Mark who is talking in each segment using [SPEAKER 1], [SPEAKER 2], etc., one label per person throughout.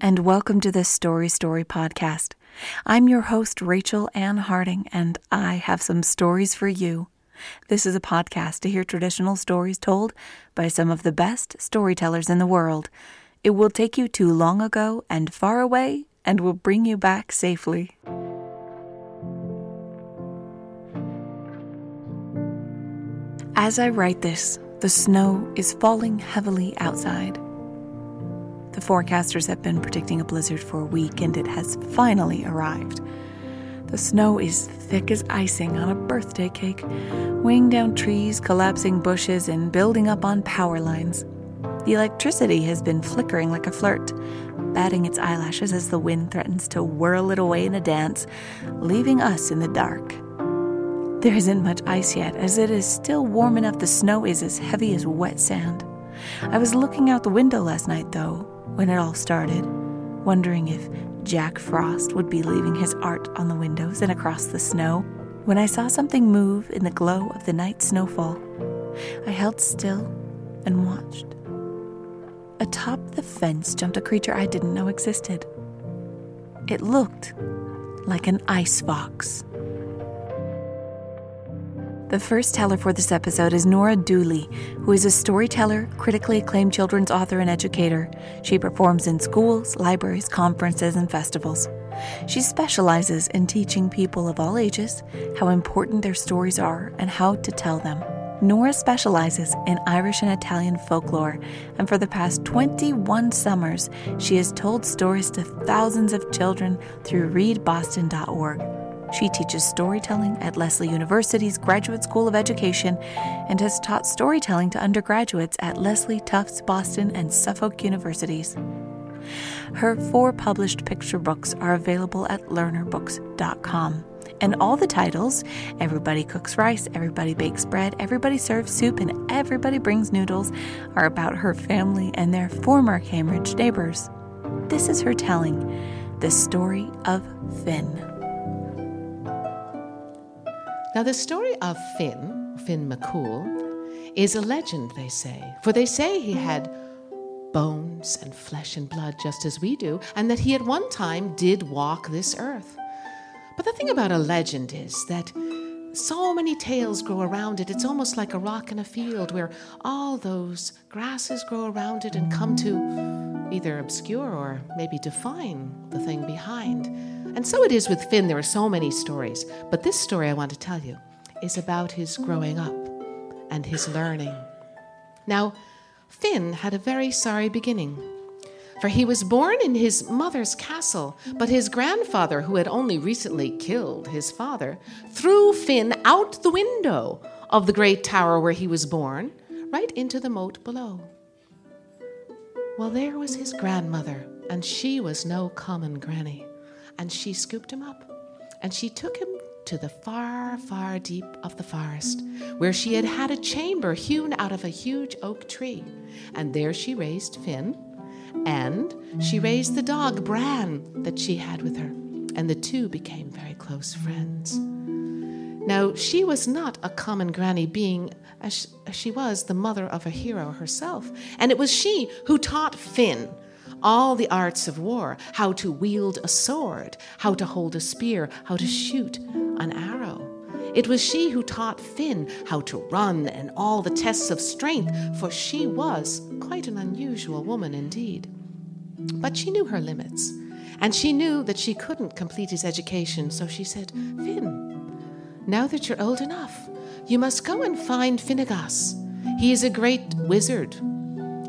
[SPEAKER 1] and welcome to this Story Story podcast. I'm your host, Rachel Ann Harding, and I have some stories for you. This is a podcast to hear traditional stories told by some of the best storytellers in the world. It will take you to long ago and far away and will bring you back safely. As I write this, the snow is falling heavily outside. The forecasters have been predicting a blizzard for a week, and it has finally arrived. The snow is thick as icing on a birthday cake, weighing down trees, collapsing bushes, and building up on power lines. The electricity has been flickering like a flirt, batting its eyelashes as the wind threatens to whirl it away in a dance, leaving us in the dark. There isn't much ice yet, as it is still warm enough the snow is as heavy as wet sand. I was looking out the window last night, though, when it all started, wondering if Jack Frost would be leaving his art on the windows and across the snow, when I saw something move in the glow of the night snowfall. I held still and watched. Atop the fence jumped a creature I didn't know existed. It looked like an ice fox. The first teller for this episode is Norah Dooley, who is a storyteller, critically acclaimed children's author, and educator. She performs in schools, libraries, conferences, and festivals. She specializes in teaching people of all ages how important their stories are and how to tell them. Norah specializes in Irish and Italian folklore, and for the past 21 summers, she has told stories to thousands of children through readboston.org. She teaches storytelling at Lesley University's Graduate School of Education and has taught storytelling to undergraduates at Lesley, Tufts, Boston, and Suffolk Universities. Her four published picture books are available at lernerbooks.com. And all the titles Everybody Cooks Rice, Everybody Bakes Bread, Everybody Serves Soup, and Everybody Brings Noodles are about her family and their former Cambridge neighbors. This is her telling the story of Finn.
[SPEAKER 2] Now, the story of Finn, Finn McCool, is a legend, they say. For they say he had bones and flesh and blood just as we do, and that he at one time did walk this earth. But the thing about a legend is that so many tales grow around it. It's almost like a rock in a field where all those grasses grow around it and come to either obscure or maybe define the thing behind. And so it is with Finn. There are so many stories. But this story I want to tell you is about his growing up and his learning. Now, Finn had a very sorry beginning. For he was born in his mother's castle, but his grandfather, who had only recently killed his father, threw Finn out the window of the great tower where he was born, right into the moat below. Well, there was his grandmother, and she was no common granny. And she scooped him up, and she took him to the far, far deep of the forest, where she had had a chamber hewn out of a huge oak tree. And there she raised Finn, and she raised the dog Bran that she had with her, and the two became very close friends. Now, she was not a common granny, being as she was the mother of a hero herself, and it was she who taught Finn all the arts of war how to wield a sword, how to hold a spear, how to shoot an arrow. It was she who taught Finn how to run and all the tests of strength, for she was quite an unusual woman indeed. But she knew her limits, and she knew that she couldn't complete his education, so she said, Finn, now that you're old enough, you must go and find Finnegas. He is a great wizard,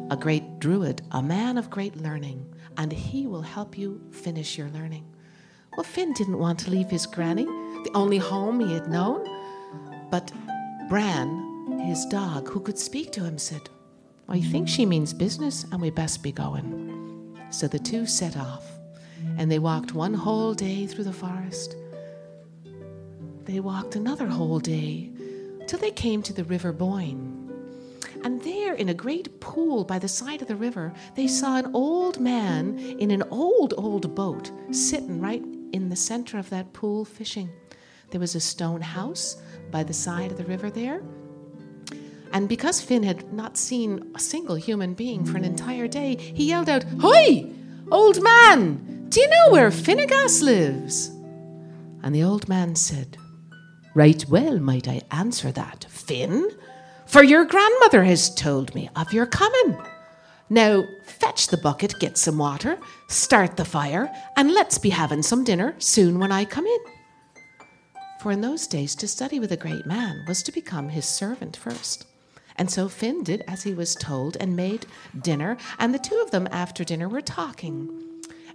[SPEAKER 2] a great druid, a man of great learning, and he will help you finish your learning. Well, Finn didn't want to leave his granny, the only home he had known. But Bran, his dog, who could speak to him, said, I think she means business, and we best be going. So the two set off. And they walked one whole day through the forest. They walked another whole day till they came to the River Boyne. And there, in a great pool by the side of the river, they saw an old man in an old, old boat sitting right in the center of that pool fishing. There was a stone house by the side of the river there. And because Finn had not seen a single human being for an entire day, he yelled out, Hoi! Old man! Do you know where Finnegas lives? And the old man said, Right well might I answer that, Finn, for your grandmother has told me of your coming. Now fetch the bucket, get some water, start the fire, and let's be having some dinner soon when I come in. For in those days, to study with a great man was to become his servant first. And so Finn did as he was told and made dinner, and the two of them after dinner were talking.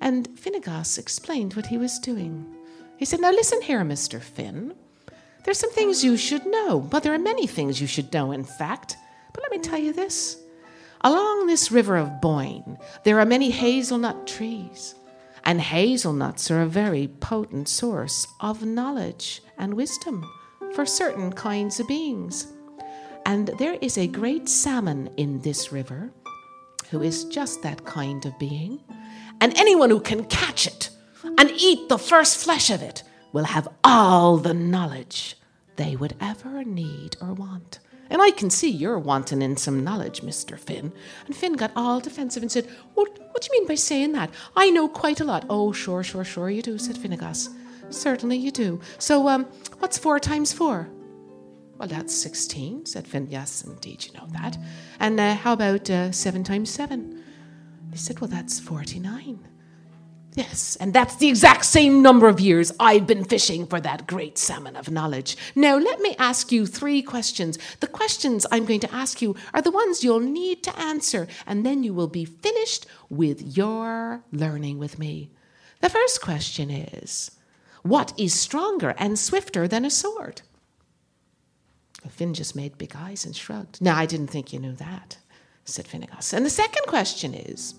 [SPEAKER 2] And Finnegas explained what he was doing. He said, Now listen here, Mr. Finn. There's some things you should know, but there are many things you should know, in fact. But let me tell you this. Along this river of Boyne, there are many hazelnut trees, and hazelnuts are a very potent source of knowledge and wisdom for certain kinds of beings. And there is a great salmon in this river who is just that kind of being. And anyone who can catch it and eat the first flesh of it will have all the knowledge they would ever need or want. And I can see you're wanting in some knowledge, Mr. Finn. And Finn got all defensive and said, What, what do you mean by saying that? I know quite a lot. Oh, sure, sure, sure you do, said Finnegas. Certainly you do. So, um, what's four times four? Well, that's 16, said Finn. Yes, indeed, you know that. And uh, how about uh, seven times seven? He said, Well, that's 49. Yes, and that's the exact same number of years I've been fishing for that great salmon of knowledge. Now, let me ask you three questions. The questions I'm going to ask you are the ones you'll need to answer, and then you will be finished with your learning with me. The first question is What is stronger and swifter than a sword? Finn just made big eyes and shrugged. No, I didn't think you knew that, said Finnegas. And the second question is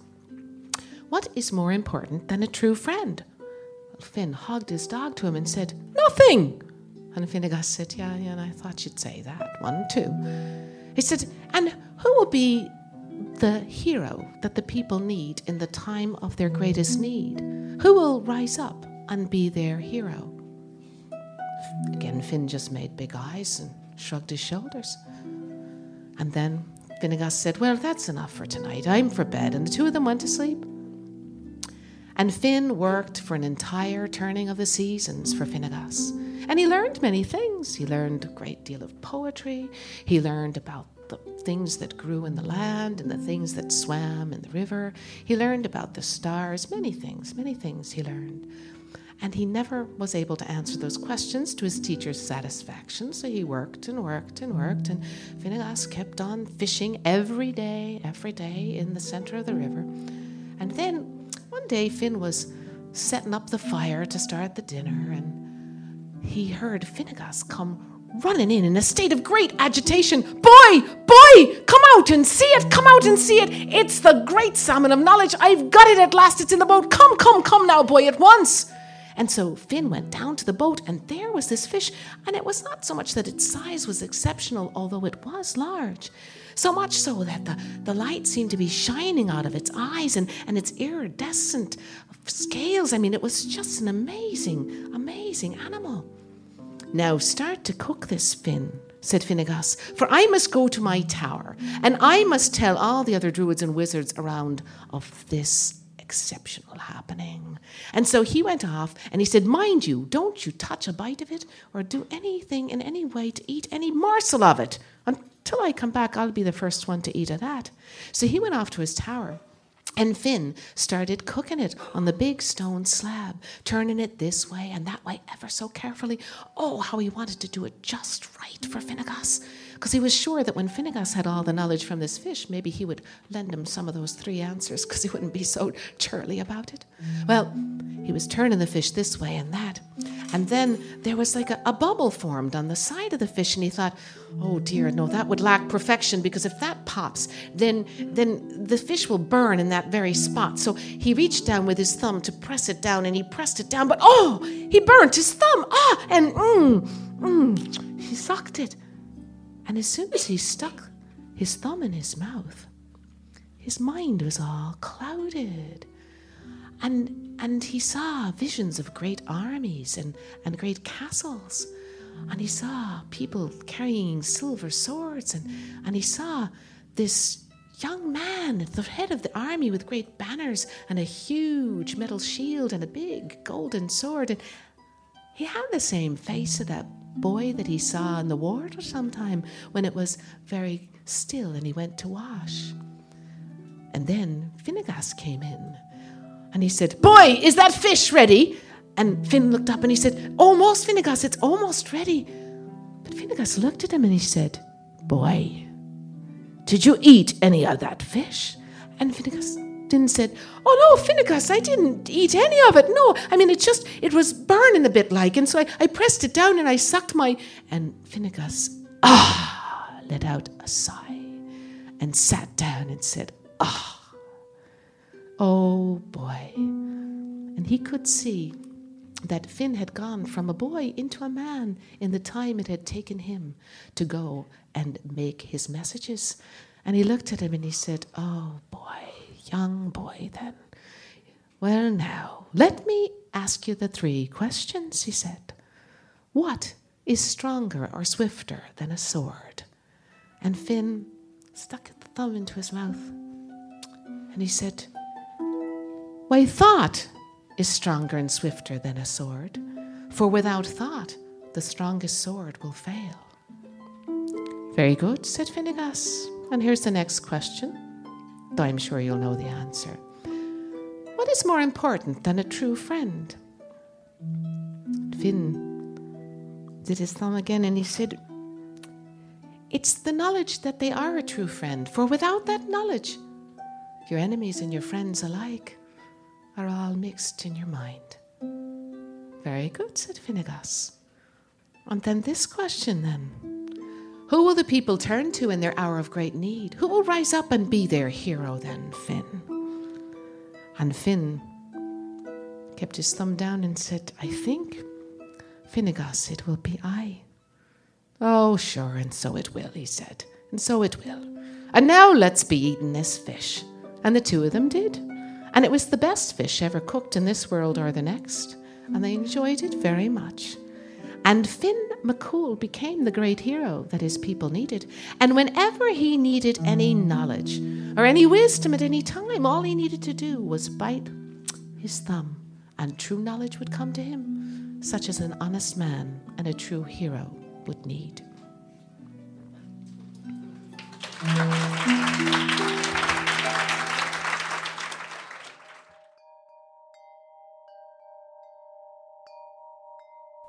[SPEAKER 2] what is more important than a true friend? Well, Finn hugged his dog to him and said, Nothing. And Finnegas said, Yeah, yeah, and I thought you'd say that one too. He said, And who will be the hero that the people need in the time of their greatest need? Who will rise up and be their hero? Again, Finn just made big eyes and shrugged his shoulders. And then Finnegas said, Well, that's enough for tonight. I'm for bed. And the two of them went to sleep. And Finn worked for an entire turning of the seasons for Finnegas. And he learned many things. He learned a great deal of poetry. He learned about the things that grew in the land and the things that swam in the river. He learned about the stars, many things, many things he learned. And he never was able to answer those questions to his teacher's satisfaction, so he worked and worked and worked. And Finnegas kept on fishing every day, every day in the center of the river. And then one day, Finn was setting up the fire to start the dinner, and he heard Finnegas come running in in a state of great agitation. Boy, boy, come out and see it, come out and see it. It's the great salmon of knowledge. I've got it at last. It's in the boat. Come, come, come now, boy, at once. And so Finn went down to the boat, and there was this fish. And it was not so much that its size was exceptional, although it was large. So much so that the, the light seemed to be shining out of its eyes and, and its iridescent scales. I mean, it was just an amazing, amazing animal. Now start to cook this, Finn, said Finnegas, for I must go to my tower, and I must tell all the other druids and wizards around of this exceptional happening. And so he went off and he said, Mind you, don't you touch a bite of it or do anything in any way to eat any morsel of it Till I come back, I'll be the first one to eat of that. So he went off to his tower. And Finn started cooking it on the big stone slab, turning it this way and that way ever so carefully. Oh, how he wanted to do it just right for Finnegas. Because he was sure that when Finnegas had all the knowledge from this fish, maybe he would lend him some of those three answers because he wouldn't be so churly about it. Well, he was turning the fish this way and that. And then there was like a, a bubble formed on the side of the fish, and he thought, "Oh dear, no, that would lack perfection because if that pops, then then the fish will burn in that very spot." So he reached down with his thumb to press it down, and he pressed it down, but oh, he burnt his thumb. Ah, and mm, mm, he sucked it. And as soon as he stuck his thumb in his mouth, his mind was all clouded. And, and he saw visions of great armies and, and great castles. And he saw people carrying silver swords. And, and he saw this young man at the head of the army with great banners and a huge metal shield and a big golden sword. And he had the same face that boy that he saw in the water sometime when it was very still and he went to wash. And then Finnegas came in and he said, Boy, is that fish ready? And Finn looked up and he said, Almost, Finnegas, it's almost ready. But Finnegas looked at him and he said, Boy, did you eat any of that fish? And Finnegas didn't said, Oh no, Finnegas, I didn't eat any of it. No, I mean, it just, it was burning a bit like. And so I, I pressed it down and I sucked my. And Finnegas, ah, let out a sigh and sat down and said, ah, oh boy. And he could see that Finn had gone from a boy into a man in the time it had taken him to go and make his messages. And he looked at him and he said, Oh boy young boy then. Well, now, let me ask you the three questions, he said. What is stronger or swifter than a sword? And Finn stuck the thumb into his mouth and he said, Why, thought is stronger and swifter than a sword, for without thought, the strongest sword will fail. Very good, said Finnegas. And here's the next question I'm sure you'll know the answer. What is more important than a true friend? Finn did his thumb again and he said, It's the knowledge that they are a true friend, for without that knowledge, your enemies and your friends alike are all mixed in your mind. Very good, said Finnegas. And then this question, then. Who will the people turn to in their hour of great need? Who will rise up and be their hero then, Finn? And Finn kept his thumb down and said, I think, Finnegas, it will be I. Oh, sure, and so it will, he said, and so it will. And now let's be eating this fish. And the two of them did. And it was the best fish ever cooked in this world or the next. And they enjoyed it very much. And Finn McCool became the great hero that his people needed. And whenever he needed any knowledge or any wisdom at any time, all he needed to do was bite his thumb, and true knowledge would come to him, such as an honest man and a true hero would need.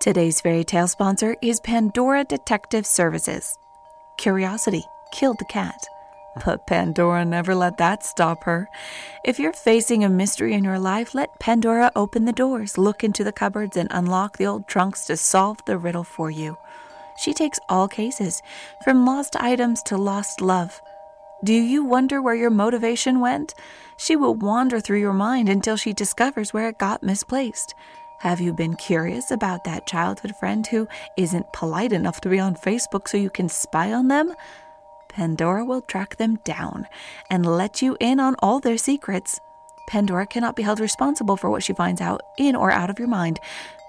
[SPEAKER 1] Today's fairy tale sponsor is Pandora Detective Services. Curiosity killed the cat, but Pandora never let that stop her. If you're facing a mystery in your life, let Pandora open the doors, look into the cupboards, and unlock the old trunks to solve the riddle for you. She takes all cases, from lost items to lost love. Do you wonder where your motivation went? She will wander through your mind until she discovers where it got misplaced. Have you been curious about that childhood friend who isn't polite enough to be on Facebook so you can spy on them? Pandora will track them down and let you in on all their secrets. Pandora cannot be held responsible for what she finds out in or out of your mind,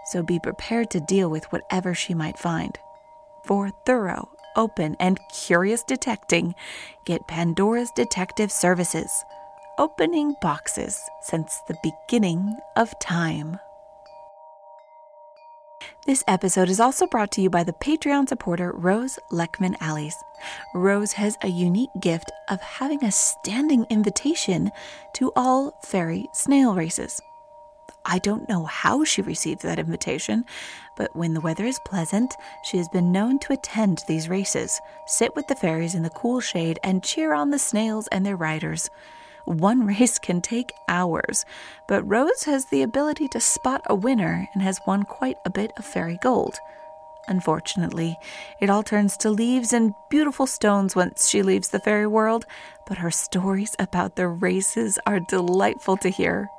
[SPEAKER 1] so be prepared to deal with whatever she might find. For thorough, open, and curious detecting, get Pandora's Detective Services, opening boxes since the beginning of time. This episode is also brought to you by the Patreon supporter Rose Leckman Allies. Rose has a unique gift of having a standing invitation to all fairy snail races. I don't know how she received that invitation, but when the weather is pleasant, she has been known to attend these races, sit with the fairies in the cool shade, and cheer on the snails and their riders. One race can take hours, but Rose has the ability to spot a winner and has won quite a bit of fairy gold. Unfortunately, it all turns to leaves and beautiful stones once she leaves the fairy world, but her stories about the races are delightful to hear.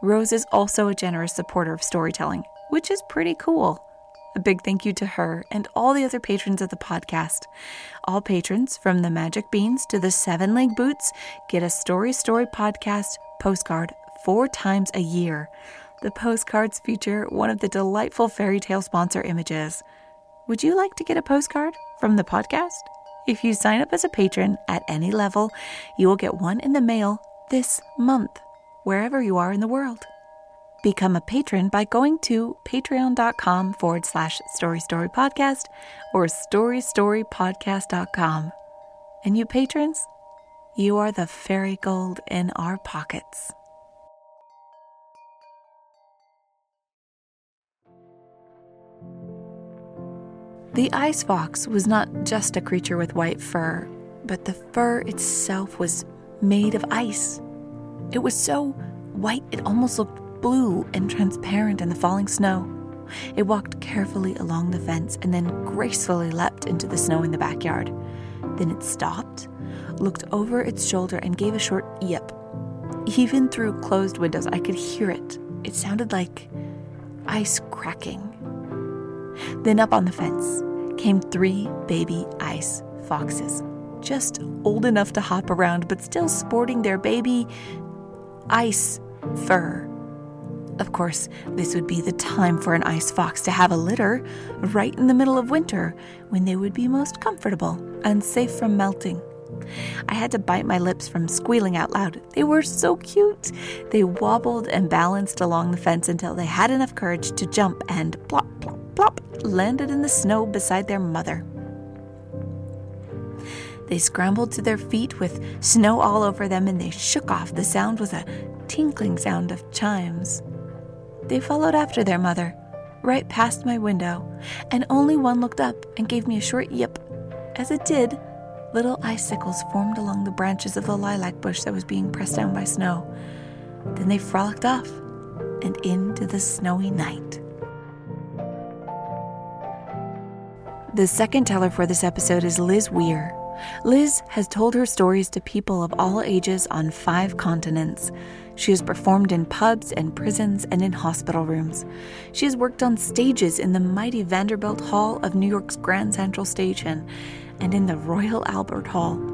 [SPEAKER 1] Rose is also a generous supporter of storytelling, which is pretty cool. A big thank you to her and all the other patrons of the podcast. All patrons, from the Magic Beans to the Seven Leg Boots, get a Story Story podcast postcard four times a year. The postcards feature one of the delightful fairy tale sponsor images. Would you like to get a postcard from the podcast? If you sign up as a patron at any level, you will get one in the mail this month, wherever you are in the world. Become a patron by going to patreon.com forward slash story story podcast or storystorypodcast.com. And you patrons, you are the fairy gold in our pockets. The ice fox was not just a creature with white fur, but the fur itself was made of ice. It was so white it almost looked blue and transparent in the falling snow. It walked carefully along the fence and then gracefully leapt into the snow in the backyard. Then it stopped, looked over its shoulder, and gave a short yip. Even through closed windows, I could hear it. It sounded like ice cracking. Then up on the fence came three baby ice foxes, just old enough to hop around, but still sporting their baby ice fur. Of course, this would be the time for an ice fox to have a litter, right in the middle of winter, when they would be most comfortable and safe from melting. I had to bite my lips from squealing out loud. They were so cute. They wobbled and balanced along the fence until they had enough courage to jump and plop, plop, plop, landed in the snow beside their mother. They scrambled to their feet with snow all over them and they shook off. The sound was a tinkling sound of chimes. They followed after their mother, right past my window, and only one looked up and gave me a short yip. As it did, little icicles formed along the branches of the lilac bush that was being pressed down by snow. Then they frolicked off and into the snowy night. The second teller for this episode is Liz Weir. Liz has told her stories to people of all ages on five continents. She has performed in pubs and prisons and in hospital rooms. She has worked on stages in the mighty Vanderbilt Hall of New York's Grand Central Station and in the Royal Albert Hall.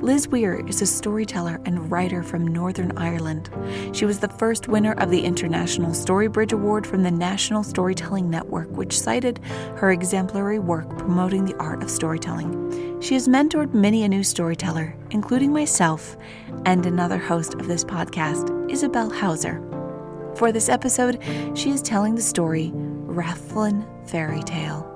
[SPEAKER 1] Liz Weir is a storyteller and writer from Northern Ireland. She was the first winner of the International Storybridge Award from the National Storytelling Network, which cited her exemplary work promoting the art of storytelling. She has mentored many a new storyteller, including myself and another host of this podcast, Isabel Hauser. For this episode, she is telling the story Rathlin Fairy Tale.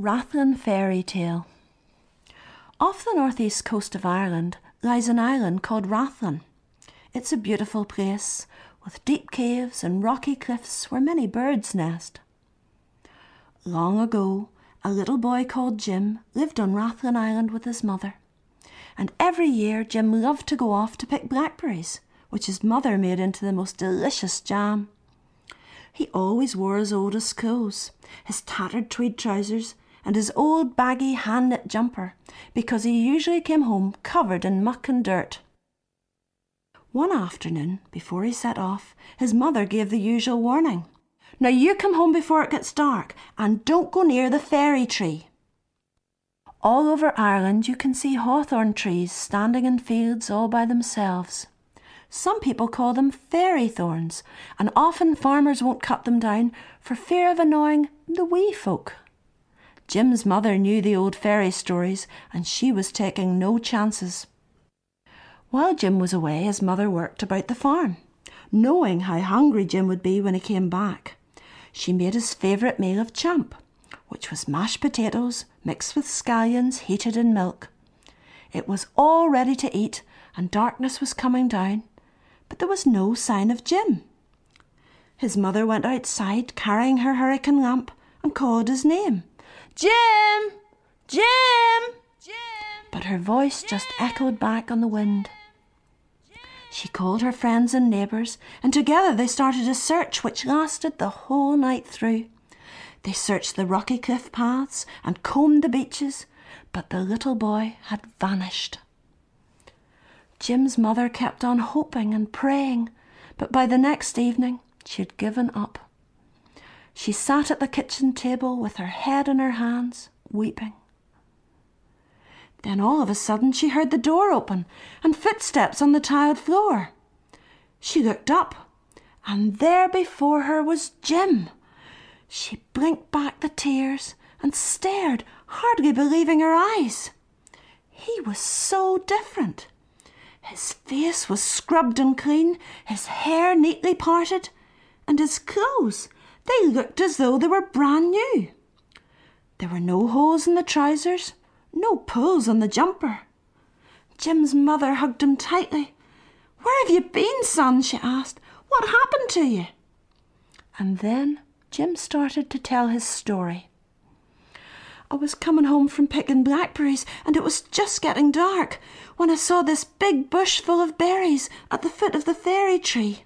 [SPEAKER 3] Rathlin Fairy Tale. Off the northeast coast of Ireland lies an island called Rathlin. It's a beautiful place with deep caves and rocky cliffs where many birds nest. Long ago, a little boy called Jim lived on Rathlin Island with his mother. And every year, Jim loved to go off to pick blackberries, which his mother made into the most delicious jam. He always wore his oldest clothes, his tattered tweed trousers, and his old baggy hand knit jumper, because he usually came home covered in muck and dirt. One afternoon, before he set off, his mother gave the usual warning Now you come home before it gets dark, and don't go near the fairy tree. All over Ireland, you can see hawthorn trees standing in fields all by themselves. Some people call them fairy thorns, and often farmers won't cut them down for fear of annoying the wee folk. Jim's mother knew the old fairy stories, and she was taking no chances. While Jim was away, his mother worked about the farm, knowing how hungry Jim would be when he came back. she made his favourite meal of champ, which was mashed potatoes mixed with scallions heated in milk. It was all ready to eat, and darkness was coming down, but there was no sign of Jim. His mother went outside carrying her hurricane lamp and called his name Jim! Jim! Jim! But her voice just echoed back on the wind. She called her friends and neighbours, and together they started a search which lasted the whole night through. They searched the rocky cliff paths and combed the beaches, but the little boy had vanished. Jim's mother kept on hoping and praying, but by the next evening she had given up. She sat at the kitchen table with her head in her hands, weeping. Then all of a sudden she heard the door open and footsteps on the tiled floor. She looked up, and there before her was Jim. She blinked back the tears and stared, hardly believing her eyes. He was so different. His face was scrubbed and clean, his hair neatly parted, and his clothes, they looked as though they were brand new. There were no holes in the trousers, no pulls on the jumper. Jim's mother hugged him tightly. Where have you been, son? she asked. What happened to you? And then Jim started to tell his story. I was coming home from picking blackberries, and it was just getting dark when I saw this big bush full of berries at the foot of the fairy tree.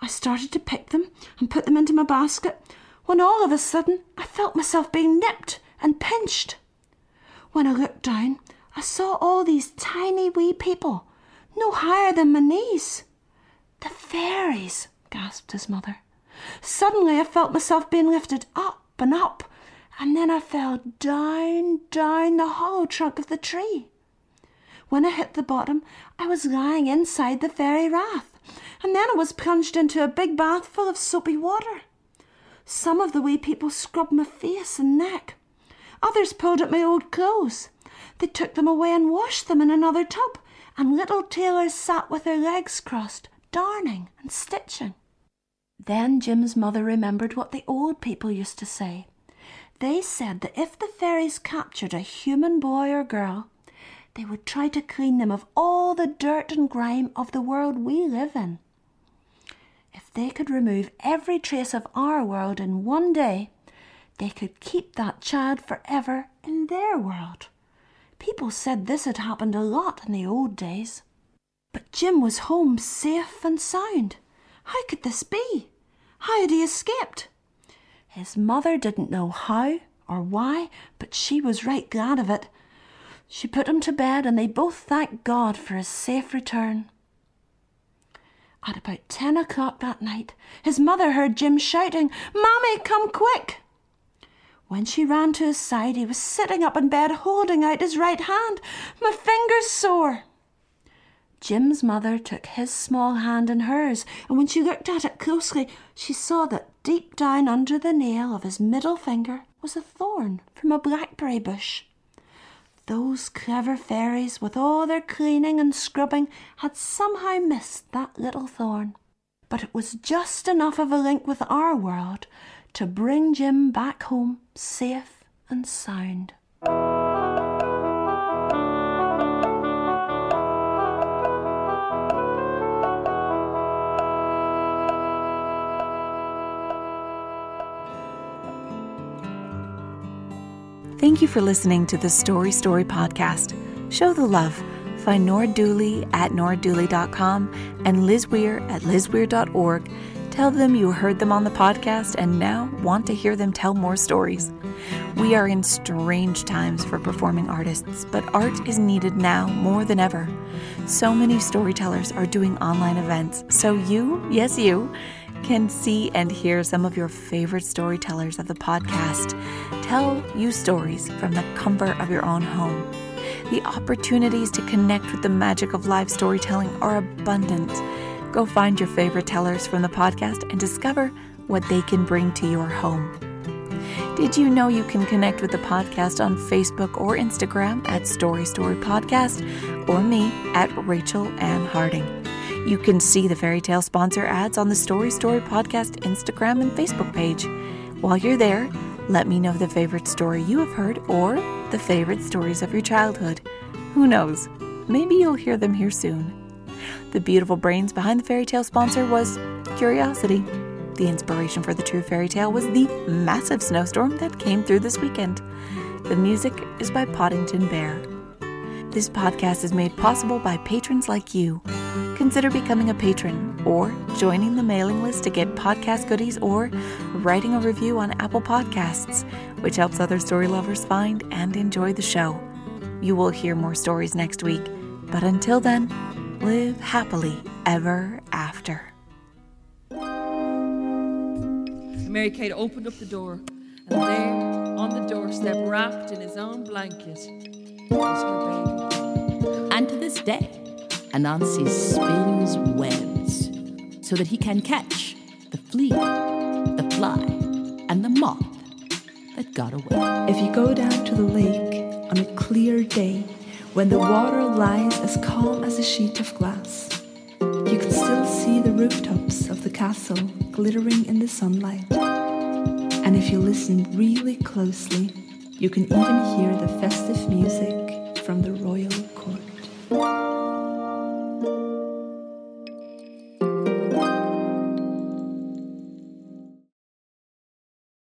[SPEAKER 3] I started to pick them and put them into my basket when all of a sudden I felt myself being nipped and pinched. When I looked down, I saw all these tiny wee people, no higher than my knees. The fairies, gasped his mother. Suddenly I felt myself being lifted up and up, and then I fell down, down the hollow trunk of the tree. When I hit the bottom, I was lying inside the fairy rath, and then I was plunged into a big bath full of soapy water. Some of the wee people scrubbed my face and neck. Others pulled at my old clothes. They took them away and washed them in another tub, and little tailors sat with their legs crossed, darning and stitching. Then Jim's mother remembered what the old people used to say. They said that if the fairies captured a human boy or girl, they would try to clean them of all the dirt and grime of the world we live in. If they could remove every trace of our world in one day, they could keep that child forever in their world. People said this had happened a lot in the old days. But Jim was home safe and sound. How could this be? How had he escaped? His mother didn't know how or why, but she was right glad of it. She put him to bed, and they both thanked God for his safe return. At about ten o'clock that night, his mother heard Jim shouting, Mammy, come quick! When she ran to his side, he was sitting up in bed holding out his right hand. My finger's sore. Jim's mother took his small hand in hers, and when she looked at it closely, she saw that deep down under the nail of his middle finger was a thorn from a blackberry bush. Those clever fairies, with all their cleaning and scrubbing, had somehow missed that little thorn. But it was just enough of a link with our world to bring Jim back home safe and sound.
[SPEAKER 1] Thank you for listening to the Story Story podcast. Show the love. Find Norah Dooley at norahdooley.com and Liz Weir at lizweir.org Tell them you heard them on the podcast and now want to hear them tell more stories. We are in strange times for performing artists, but art is needed now more than ever. So many storytellers are doing online events, so you, yes, you, can see and hear some of your favorite storytellers of the podcast tell you stories from the comfort of your own home. The opportunities to connect with the magic of live storytelling are abundant. Go find your favorite tellers from the podcast and discover what they can bring to your home. Did you know you can connect with the podcast on Facebook or Instagram at Story Story Podcast or me at Rachel Ann Harding? You can see the fairy tale sponsor ads on the Story Story Podcast Instagram and Facebook page. While you're there, let me know the favorite story you have heard or the favorite stories of your childhood. Who knows? Maybe you'll hear them here soon. The beautiful brains behind the fairy tale sponsor was Curiosity. The inspiration for the true fairy tale was the massive snowstorm that came through this weekend. The music is by Podington Bear. This podcast is made possible by patrons like you. Consider becoming a patron or joining the mailing list to get podcast goodies or writing a review on Apple Podcasts, which helps other story lovers find and enjoy the show. You will hear more stories next week, but until then, live happily ever after.
[SPEAKER 4] Mary Kate opened up the door, and there, on the doorstep, wrapped in his own blanket, was her baby.
[SPEAKER 5] Day, Anansi spins webs so that he can catch the flea, the fly, and the moth that got away.
[SPEAKER 6] If you go down to the lake on a clear day when the water lies as calm as a sheet of glass, you can still see the rooftops of the castle glittering in the sunlight. And if you listen really closely, you can even hear the festive